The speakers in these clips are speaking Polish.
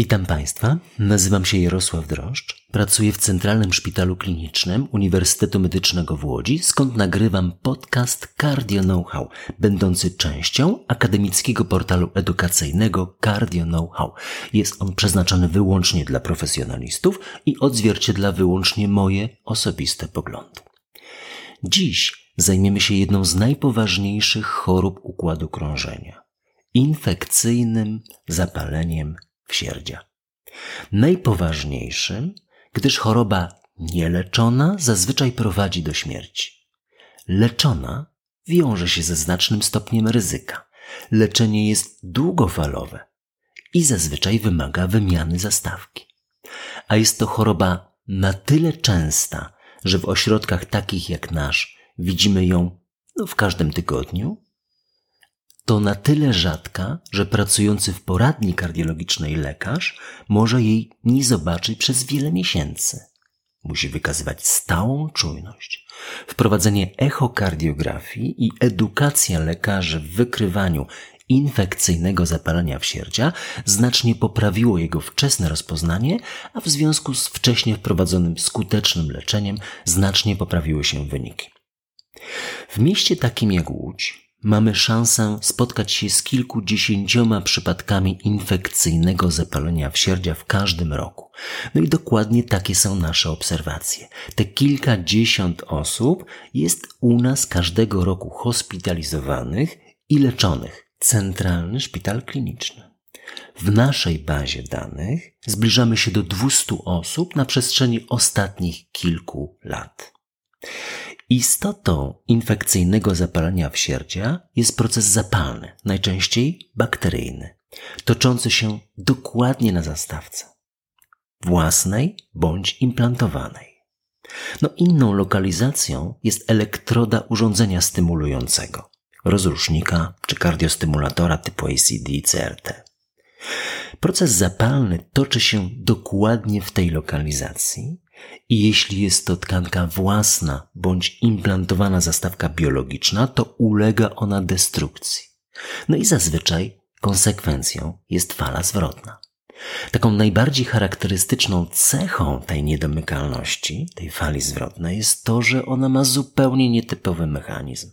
Witam Państwa, nazywam się Jarosław Droszcz, pracuję w Centralnym Szpitalu Klinicznym Uniwersytetu Medycznego w Łodzi, skąd nagrywam podcast Cardio Know-how, będący częścią akademickiego portalu edukacyjnego Cardio Know-how. Jest on przeznaczony wyłącznie dla profesjonalistów i odzwierciedla wyłącznie moje osobiste poglądy. Dziś zajmiemy się jedną z najpoważniejszych chorób układu krążenia infekcyjnym zapaleniem wsierdzia. Najpoważniejszym, gdyż choroba nieleczona zazwyczaj prowadzi do śmierci. Leczona wiąże się ze znacznym stopniem ryzyka. Leczenie jest długofalowe i zazwyczaj wymaga wymiany zastawki. A jest to choroba na tyle częsta, że w ośrodkach takich jak nasz widzimy ją no, w każdym tygodniu, to na tyle rzadka, że pracujący w poradni kardiologicznej lekarz może jej nie zobaczyć przez wiele miesięcy. Musi wykazywać stałą czujność. Wprowadzenie echokardiografii i edukacja lekarzy w wykrywaniu infekcyjnego zapalenia wsierdzia znacznie poprawiło jego wczesne rozpoznanie, a w związku z wcześniej wprowadzonym skutecznym leczeniem znacznie poprawiły się wyniki. W mieście takim jak Łódź mamy szansę spotkać się z kilkudziesięcioma przypadkami infekcyjnego zapalenia wsierdzia w każdym roku. No i dokładnie takie są nasze obserwacje. Te kilkadziesiąt osób jest u nas każdego roku hospitalizowanych i leczonych. Centralny Szpital Kliniczny. W naszej bazie danych zbliżamy się do 200 osób na przestrzeni ostatnich kilku lat. Istotą infekcyjnego zapalenia wsierdzia jest proces zapalny, najczęściej bakteryjny, toczący się dokładnie na zastawce, własnej bądź implantowanej. No inną lokalizacją jest elektroda urządzenia stymulującego, rozrusznika czy kardiostymulatora typu ACD CRT. Proces zapalny toczy się dokładnie w tej lokalizacji i jeśli jest to tkanka własna bądź implantowana zastawka biologiczna, to ulega ona destrukcji. No i zazwyczaj konsekwencją jest fala zwrotna. Taką najbardziej charakterystyczną cechą tej niedomykalności, tej fali zwrotnej, jest to, że ona ma zupełnie nietypowy mechanizm.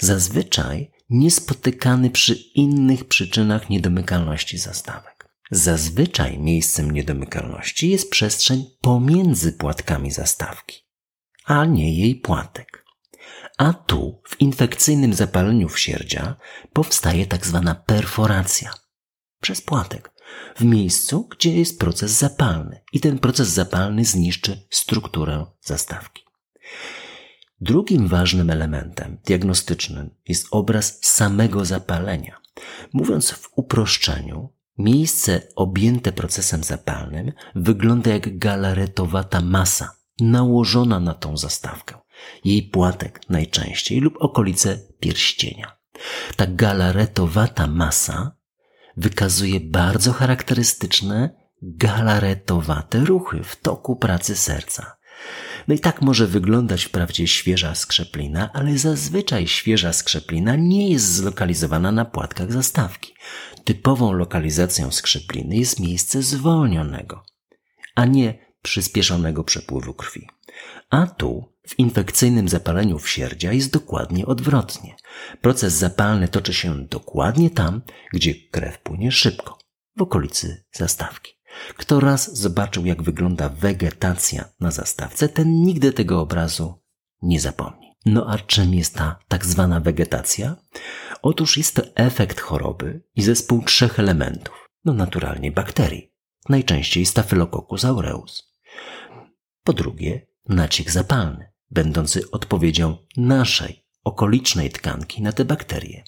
Zazwyczaj niespotykany przy innych przyczynach niedomykalności zastawek. Zazwyczaj miejscem niedomykalności jest przestrzeń pomiędzy płatkami zastawki, a nie jej płatek. A tu, w infekcyjnym zapaleniu wsierdzia, powstaje tak zwana perforacja przez płatek, w miejscu, gdzie jest proces zapalny i ten proces zapalny zniszczy strukturę zastawki. Drugim ważnym elementem diagnostycznym jest obraz samego zapalenia. Mówiąc w uproszczeniu, Miejsce objęte procesem zapalnym wygląda jak galaretowata masa nałożona na tą zastawkę. Jej płatek najczęściej lub okolice pierścienia. Ta galaretowata masa wykazuje bardzo charakterystyczne galaretowate ruchy w toku pracy serca. No i tak może wyglądać wprawdzie świeża skrzeplina, ale zazwyczaj świeża skrzeplina nie jest zlokalizowana na płatkach zastawki. Typową lokalizacją skrzepliny jest miejsce zwolnionego, a nie przyspieszonego przepływu krwi. A tu, w infekcyjnym zapaleniu wsierdzia jest dokładnie odwrotnie. Proces zapalny toczy się dokładnie tam, gdzie krew płynie szybko, w okolicy zastawki. Kto raz zobaczył, jak wygląda wegetacja na zastawce, ten nigdy tego obrazu nie zapomni. No a czym jest ta tak zwana wegetacja? Otóż jest to efekt choroby i zespół trzech elementów. No naturalnie bakterii, najczęściej Staphylococcus aureus. Po drugie, naciek zapalny, będący odpowiedzią naszej okolicznej tkanki na te bakterie.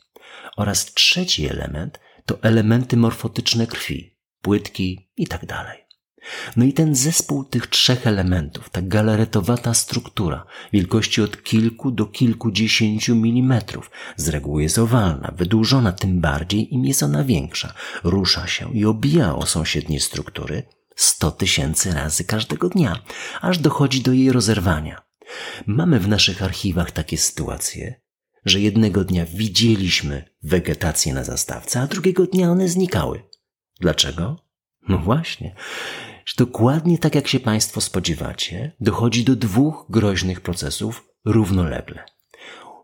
Oraz trzeci element to elementy morfotyczne krwi, płytki i tak. No i ten zespół tych trzech elementów, ta galaretowata struktura, wielkości od kilku do kilkudziesięciu milimetrów, z reguły jest owalna, wydłużona tym bardziej, im jest ona większa, rusza się i obija o sąsiednie struktury sto tysięcy razy każdego dnia, aż dochodzi do jej rozerwania. Mamy w naszych archiwach takie sytuacje, że jednego dnia widzieliśmy wegetację na zastawce, a drugiego dnia one znikały. Dlaczego? No właśnie, dokładnie tak jak się Państwo spodziewacie, dochodzi do dwóch groźnych procesów równolegle.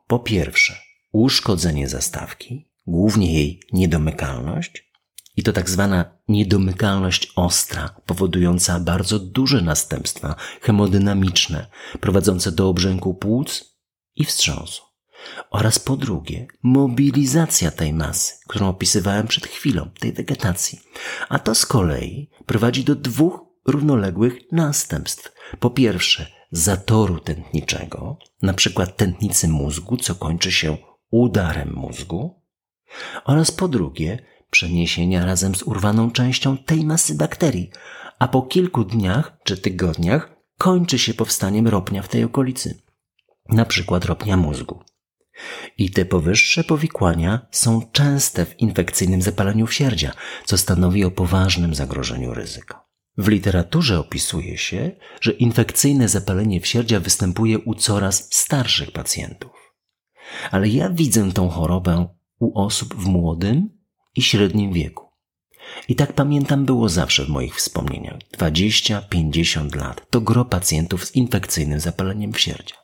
Po pierwsze, uszkodzenie zastawki, głównie jej niedomykalność, i to tak zwana niedomykalność ostra, powodująca bardzo duże następstwa hemodynamiczne, prowadzące do obrzęku płuc i wstrząsu. Oraz po drugie, mobilizacja tej masy, którą opisywałem przed chwilą, tej wegetacji. A to z kolei prowadzi do dwóch równoległych następstw. Po pierwsze, zatoru tętniczego, na przykład tętnicy mózgu, co kończy się udarem mózgu, oraz po drugie, przeniesienia razem z urwaną częścią tej masy bakterii, a po kilku dniach czy tygodniach kończy się powstaniem ropnia w tej okolicy, na przykład ropnia mózgu. I te powyższe powikłania są częste w infekcyjnym zapaleniu wsierdzia, co stanowi o poważnym zagrożeniu ryzyka. W literaturze opisuje się, że infekcyjne zapalenie wsierdzia występuje u coraz starszych pacjentów. Ale ja widzę tą chorobę u osób w młodym i średnim wieku. I tak pamiętam było zawsze w moich wspomnieniach. 20-50 lat to gro pacjentów z infekcyjnym zapaleniem wsierdzia.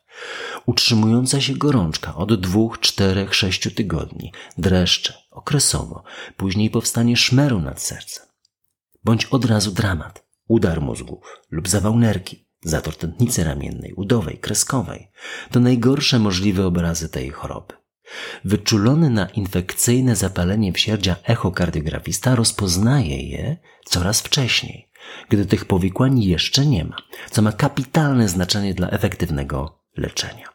Utrzymująca się gorączka od dwóch, czterech, sześciu tygodni, dreszcze, okresowo, później powstanie szmeru nad sercem. Bądź od razu dramat, udar mózgów lub zawał nerki, zator tętnicy ramiennej, udowej, kreskowej. To najgorsze możliwe obrazy tej choroby. Wyczulony na infekcyjne zapalenie wsierdzia echokardiografista rozpoznaje je coraz wcześniej, gdy tych powikłań jeszcze nie ma, co ma kapitalne znaczenie dla efektywnego leczenia.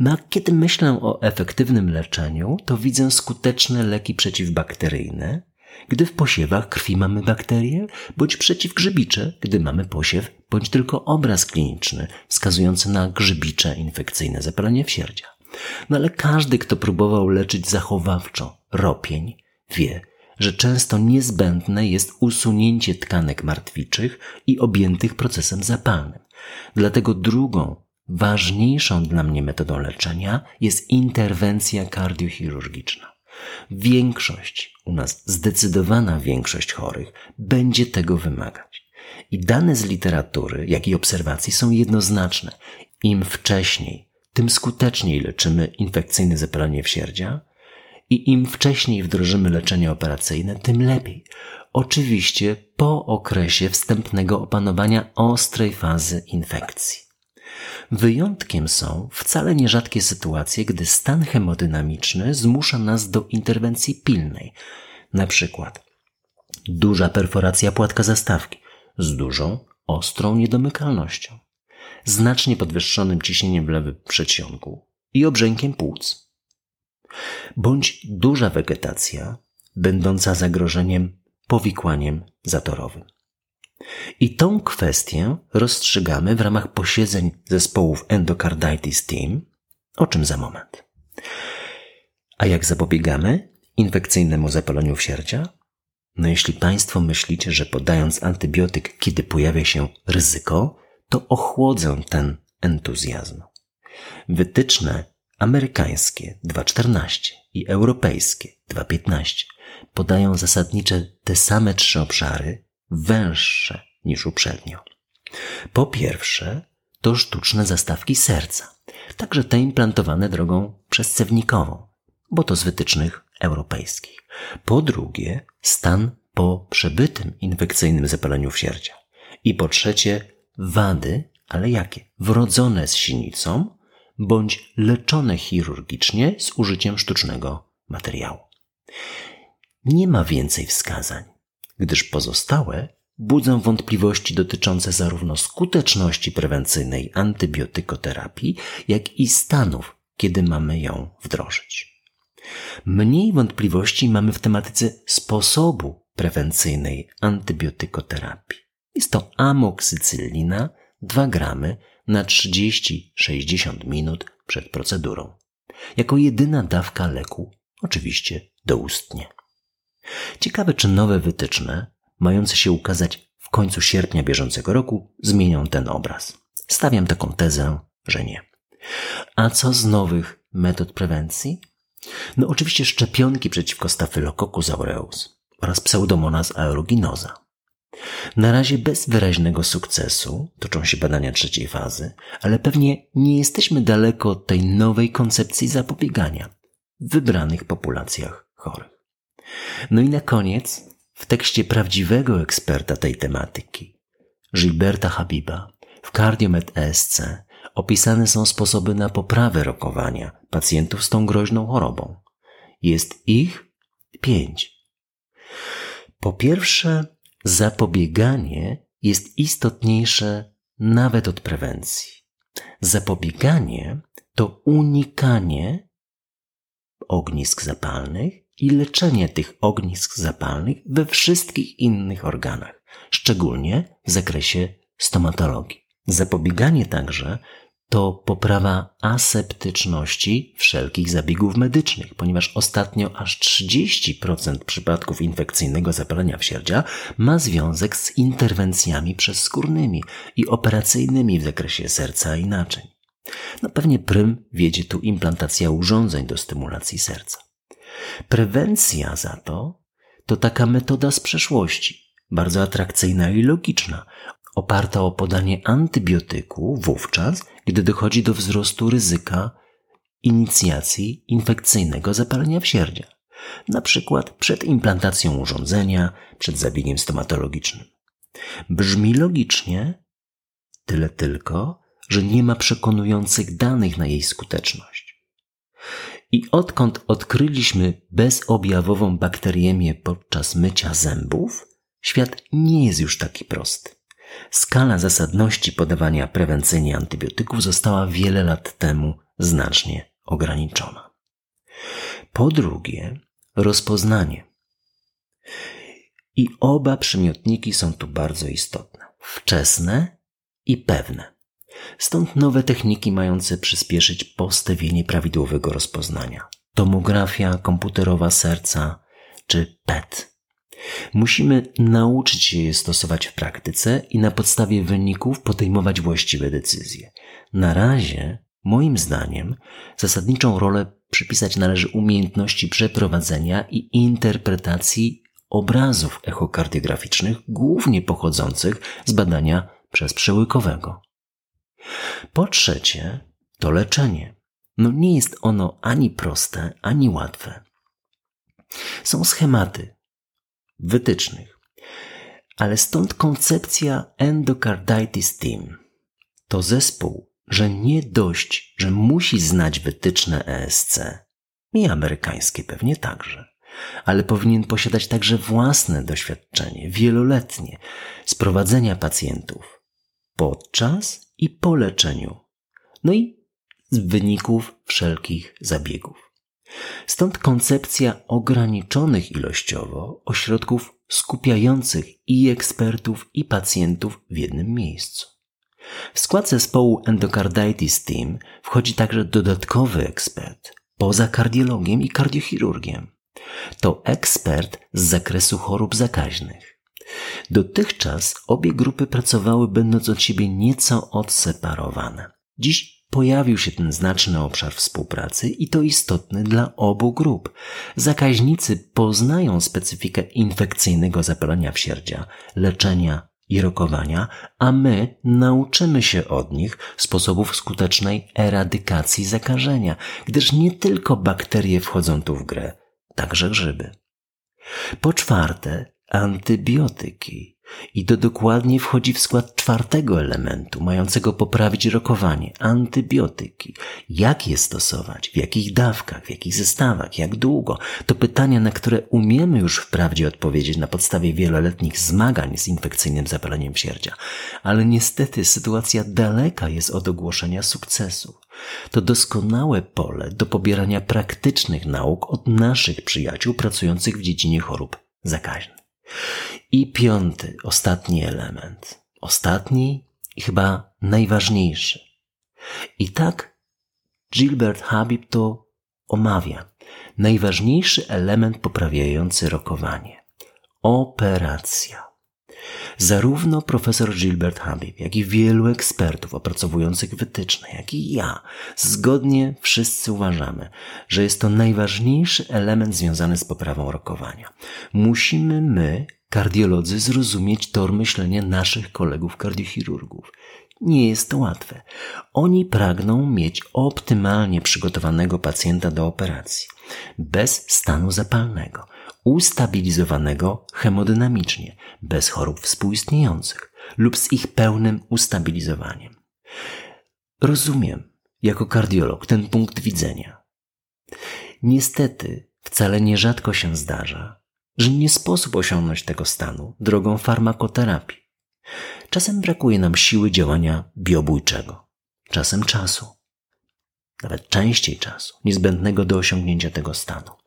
No a kiedy myślę o efektywnym leczeniu, to widzę skuteczne leki przeciwbakteryjne, gdy w posiewach krwi mamy bakterie, bądź przeciwgrzybicze, gdy mamy posiew, bądź tylko obraz kliniczny wskazujący na grzybicze infekcyjne zapalenie wsierdzia. No ale każdy, kto próbował leczyć zachowawczo ropień, wie, że często niezbędne jest usunięcie tkanek martwiczych i objętych procesem zapalnym. Dlatego drugą, ważniejszą dla mnie metodą leczenia jest interwencja kardiochirurgiczna. Większość, u nas zdecydowana większość chorych będzie tego wymagać. I dane z literatury, jak i obserwacji są jednoznaczne. Im wcześniej tym skuteczniej leczymy infekcyjne zapalenie wsierdzia i im wcześniej wdrożymy leczenie operacyjne, tym lepiej. Oczywiście po okresie wstępnego opanowania ostrej fazy infekcji. Wyjątkiem są wcale nierzadkie sytuacje, gdy stan hemodynamiczny zmusza nas do interwencji pilnej, na przykład duża perforacja płatka zastawki z dużą, ostrą niedomykalnością znacznie podwyższonym ciśnieniem w lewym przedsionku i obrzękiem płuc. Bądź duża wegetacja, będąca zagrożeniem powikłaniem zatorowym. I tą kwestię rozstrzygamy w ramach posiedzeń zespołów Endocarditis Team, o czym za moment. A jak zapobiegamy infekcyjnemu zapaleniu wsierdzia? No jeśli Państwo myślicie, że podając antybiotyk, kiedy pojawia się ryzyko, to ochłodzę ten entuzjazm. Wytyczne amerykańskie 2.14 i europejskie 2.15 podają zasadnicze te same trzy obszary, węższe niż uprzednio. Po pierwsze, to sztuczne zastawki serca, także te implantowane drogą przezcewnikową, bo to z wytycznych europejskich. Po drugie, stan po przebytym infekcyjnym zapaleniu wsierdzia. I po trzecie, wady, ale jakie? Wrodzone z sinicą bądź leczone chirurgicznie z użyciem sztucznego materiału. Nie ma więcej wskazań, gdyż pozostałe budzą wątpliwości dotyczące zarówno skuteczności prewencyjnej antybiotykoterapii, jak i stanów, kiedy mamy ją wdrożyć. Mniej wątpliwości mamy w tematyce sposobu prewencyjnej antybiotykoterapii. Jest to amoksycylina 2 gramy na 30-60 minut przed procedurą. Jako jedyna dawka leku, oczywiście doustnie. Ciekawe, czy nowe wytyczne, mające się ukazać w końcu sierpnia bieżącego roku, zmienią ten obraz. Stawiam taką tezę, że nie. A co z nowych metod prewencji? No oczywiście szczepionki przeciwko Staphylococcus aureus oraz Pseudomonas aeruginosa. Na razie bez wyraźnego sukcesu toczą się badania trzeciej fazy, ale pewnie nie jesteśmy daleko od tej nowej koncepcji zapobiegania w wybranych populacjach chorych. No i na koniec, w tekście prawdziwego eksperta tej tematyki, Gilberta Habiba, w Cardiomed ESC opisane są sposoby na poprawę rokowania pacjentów z tą groźną chorobą. Jest ich pięć. Po pierwsze, zapobieganie jest istotniejsze nawet od prewencji. Zapobieganie to unikanie ognisk zapalnych i leczenie tych ognisk zapalnych we wszystkich innych organach, szczególnie w zakresie stomatologii. Zapobieganie także to poprawa aseptyczności wszelkich zabiegów medycznych, ponieważ ostatnio aż 30% przypadków infekcyjnego zapalenia wsierdzia ma związek z interwencjami przezskórnymi i operacyjnymi w zakresie serca i naczyń. No pewnie prym wiedzie tu implantacja urządzeń do stymulacji serca. Prewencja za to to taka metoda z przeszłości, bardzo atrakcyjna i logiczna, oparta o podanie antybiotyku wówczas, gdy dochodzi do wzrostu ryzyka inicjacji infekcyjnego zapalenia wsierdzia, na przykład przed implantacją urządzenia, przed zabiegiem stomatologicznym. Brzmi logicznie, tyle tylko, że nie ma przekonujących danych na jej skuteczność. I odkąd odkryliśmy bezobjawową bakteriemię podczas mycia zębów, świat nie jest już taki prosty. Skala zasadności podawania prewencyjnie antybiotyków została wiele lat temu znacznie ograniczona. Po drugie, rozpoznanie. I oba przymiotniki są tu bardzo istotne. Wczesne i pewne. Stąd nowe techniki mające przyspieszyć postawienie prawidłowego rozpoznania. Tomografia komputerowa serca czy PET Musimy nauczyć się je stosować w praktyce i na podstawie wyników podejmować właściwe decyzje. Na razie, moim zdaniem, zasadniczą rolę przypisać należy umiejętności przeprowadzenia i interpretacji obrazów echokardiograficznych, głównie pochodzących z badania przez przełykowego. Po trzecie, to leczenie. No nie jest ono ani proste, ani łatwe. Są schematy, wytycznych. Ale stąd koncepcja Endocarditis Team. To zespół, że nie dość, że musi znać wytyczne ESC, i amerykańskie pewnie także, ale powinien posiadać także własne doświadczenie, wieloletnie, z prowadzenia pacjentów podczas i po leczeniu, no i z wyników wszelkich zabiegów. Stąd koncepcja ograniczonych ilościowo ośrodków skupiających i ekspertów, i pacjentów w jednym miejscu. W skład zespołu Endocarditis Team wchodzi także dodatkowy ekspert, poza kardiologiem i kardiochirurgiem. To ekspert z zakresu chorób zakaźnych. Dotychczas obie grupy pracowały będąc od siebie nieco odseparowane. Dziś pojawił się ten znaczny obszar współpracy i to istotny dla obu grup. Zakaźnicy poznają specyfikę infekcyjnego zapalenia wsierdzia, leczenia i rokowania, a my nauczymy się od nich sposobów skutecznej eradykacji zakażenia, gdyż nie tylko bakterie wchodzą tu w grę, także grzyby. Po czwarte, antybiotyki. I to dokładnie wchodzi w skład czwartego elementu, mającego poprawić rokowanie antybiotyki. Jak je stosować, w jakich dawkach, w jakich zestawach, jak długo? To pytania, na które umiemy już wprawdzie odpowiedzieć na podstawie wieloletnich zmagań z infekcyjnym zapaleniem sierdzia. Ale niestety sytuacja daleka jest od ogłoszenia sukcesu. To doskonałe pole do pobierania praktycznych nauk od naszych przyjaciół pracujących w dziedzinie chorób zakaźnych. I piąty, ostatni element. Ostatni i chyba najważniejszy. I tak Gilbert Habib to omawia. Najważniejszy element poprawiający rokowanie. Operacja. Zarówno profesor Gilbert Habib, jak i wielu ekspertów opracowujących wytyczne, jak i ja, zgodnie wszyscy uważamy, że jest to najważniejszy element związany z poprawą rokowania. Musimy my kardiolodzy zrozumieć tor myślenia naszych kolegów kardiochirurgów. Nie jest to łatwe. Oni pragną mieć optymalnie przygotowanego pacjenta do operacji, bez stanu zapalnego, ustabilizowanego hemodynamicznie, bez chorób współistniejących lub z ich pełnym ustabilizowaniem. Rozumiem jako kardiolog ten punkt widzenia. Niestety, wcale nierzadko się zdarza, że nie sposób osiągnąć tego stanu drogą farmakoterapii. Czasem brakuje nam siły działania biobójczego, czasem czasu, nawet częściej czasu, niezbędnego do osiągnięcia tego stanu.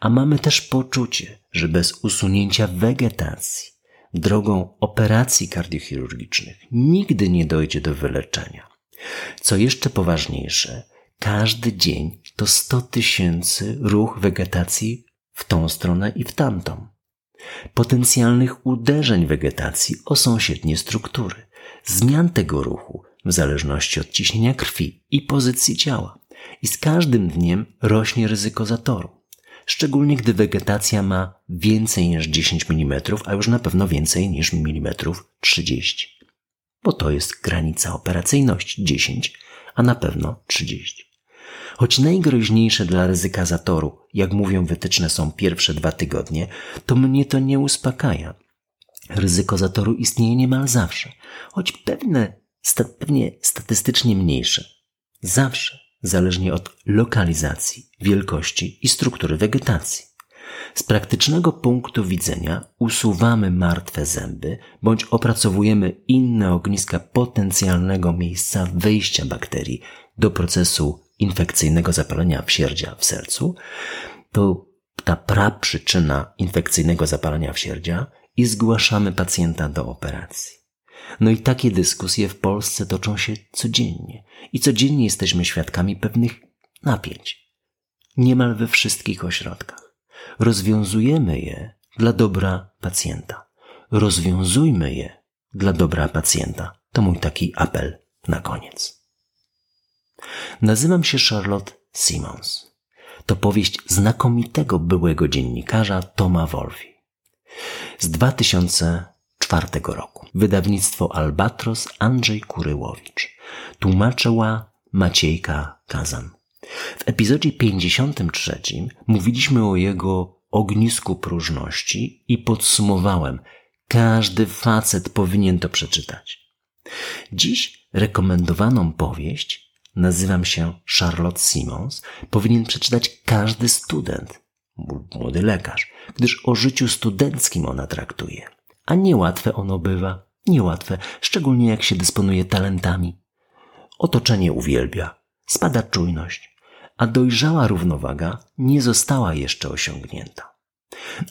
A mamy też poczucie, że bez usunięcia wegetacji, drogą operacji kardiochirurgicznych, nigdy nie dojdzie do wyleczenia. Co jeszcze poważniejsze, każdy dzień to 100 tysięcy ruch wegetacji w tą stronę i w tamtą. Potencjalnych uderzeń wegetacji o sąsiednie struktury, zmian tego ruchu w zależności od ciśnienia krwi i pozycji ciała. I z każdym dniem rośnie ryzyko zatoru. Szczególnie gdy wegetacja ma więcej niż 10 mm, a już na pewno więcej niż milimetrów 30. Bo to jest granica operacyjności 10, a na pewno 30. Choć najgroźniejsze dla ryzyka zatoru, jak mówią wytyczne, są pierwsze dwa tygodnie, to mnie to nie uspokaja. Ryzyko zatoru istnieje niemal zawsze, choć pewne, sta, pewnie statystycznie mniejsze. Zawsze, zależnie od lokalizacji, wielkości i struktury wegetacji. Z praktycznego punktu widzenia usuwamy martwe zęby bądź opracowujemy inne ogniska potencjalnego miejsca wejścia bakterii do procesu infekcyjnego zapalenia wsierdzia w sercu, to ta praprzyczyna infekcyjnego zapalenia wsierdzia i zgłaszamy pacjenta do operacji. No i takie dyskusje w Polsce toczą się codziennie i codziennie jesteśmy świadkami pewnych napięć. Niemal we wszystkich ośrodkach. Rozwiązujemy je dla dobra pacjenta. Rozwiązujmy je dla dobra pacjenta. To mój taki apel na koniec. Nazywam się Charlotte Simmons. To powieść znakomitego byłego dziennikarza Toma Wolfi. Z 2004 roku. Wydawnictwo Albatros Andrzej Kuryłowicz. Tłumaczyła Maciejka Kazan. W epizodzie 53 mówiliśmy o jego ognisku próżności i podsumowałem, każdy facet powinien to przeczytać. Dziś rekomendowaną powieść nazywam się Charlotte Simons, powinien przeczytać każdy student, młody lekarz, gdyż o życiu studenckim ona traktuje. A niełatwe ono bywa, niełatwe, szczególnie jak się dysponuje talentami. Otoczenie uwielbia, spada czujność, a dojrzała równowaga nie została jeszcze osiągnięta.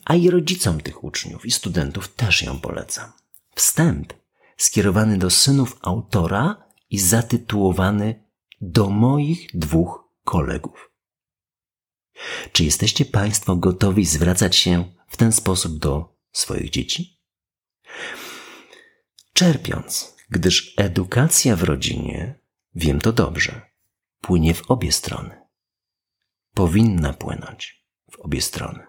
A i rodzicom tych uczniów i studentów też ją polecam. Wstęp skierowany do synów autora i zatytułowany do moich dwóch kolegów. Czy jesteście Państwo gotowi zwracać się w ten sposób do swoich dzieci? Czerpiąc, gdyż edukacja w rodzinie, wiem to dobrze, płynie w obie strony. Powinna płynąć w obie strony.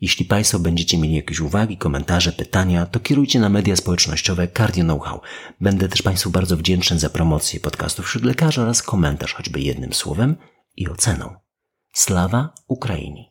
Jeśli Państwo będziecie mieli jakieś uwagi, komentarze, pytania, to kierujcie na media społecznościowe Cardio Know-how. Będę też Państwu bardzo wdzięczny za promocję podcastów wśród lekarzy oraz komentarz choćby jednym słowem i oceną. Slawa Ukrainii!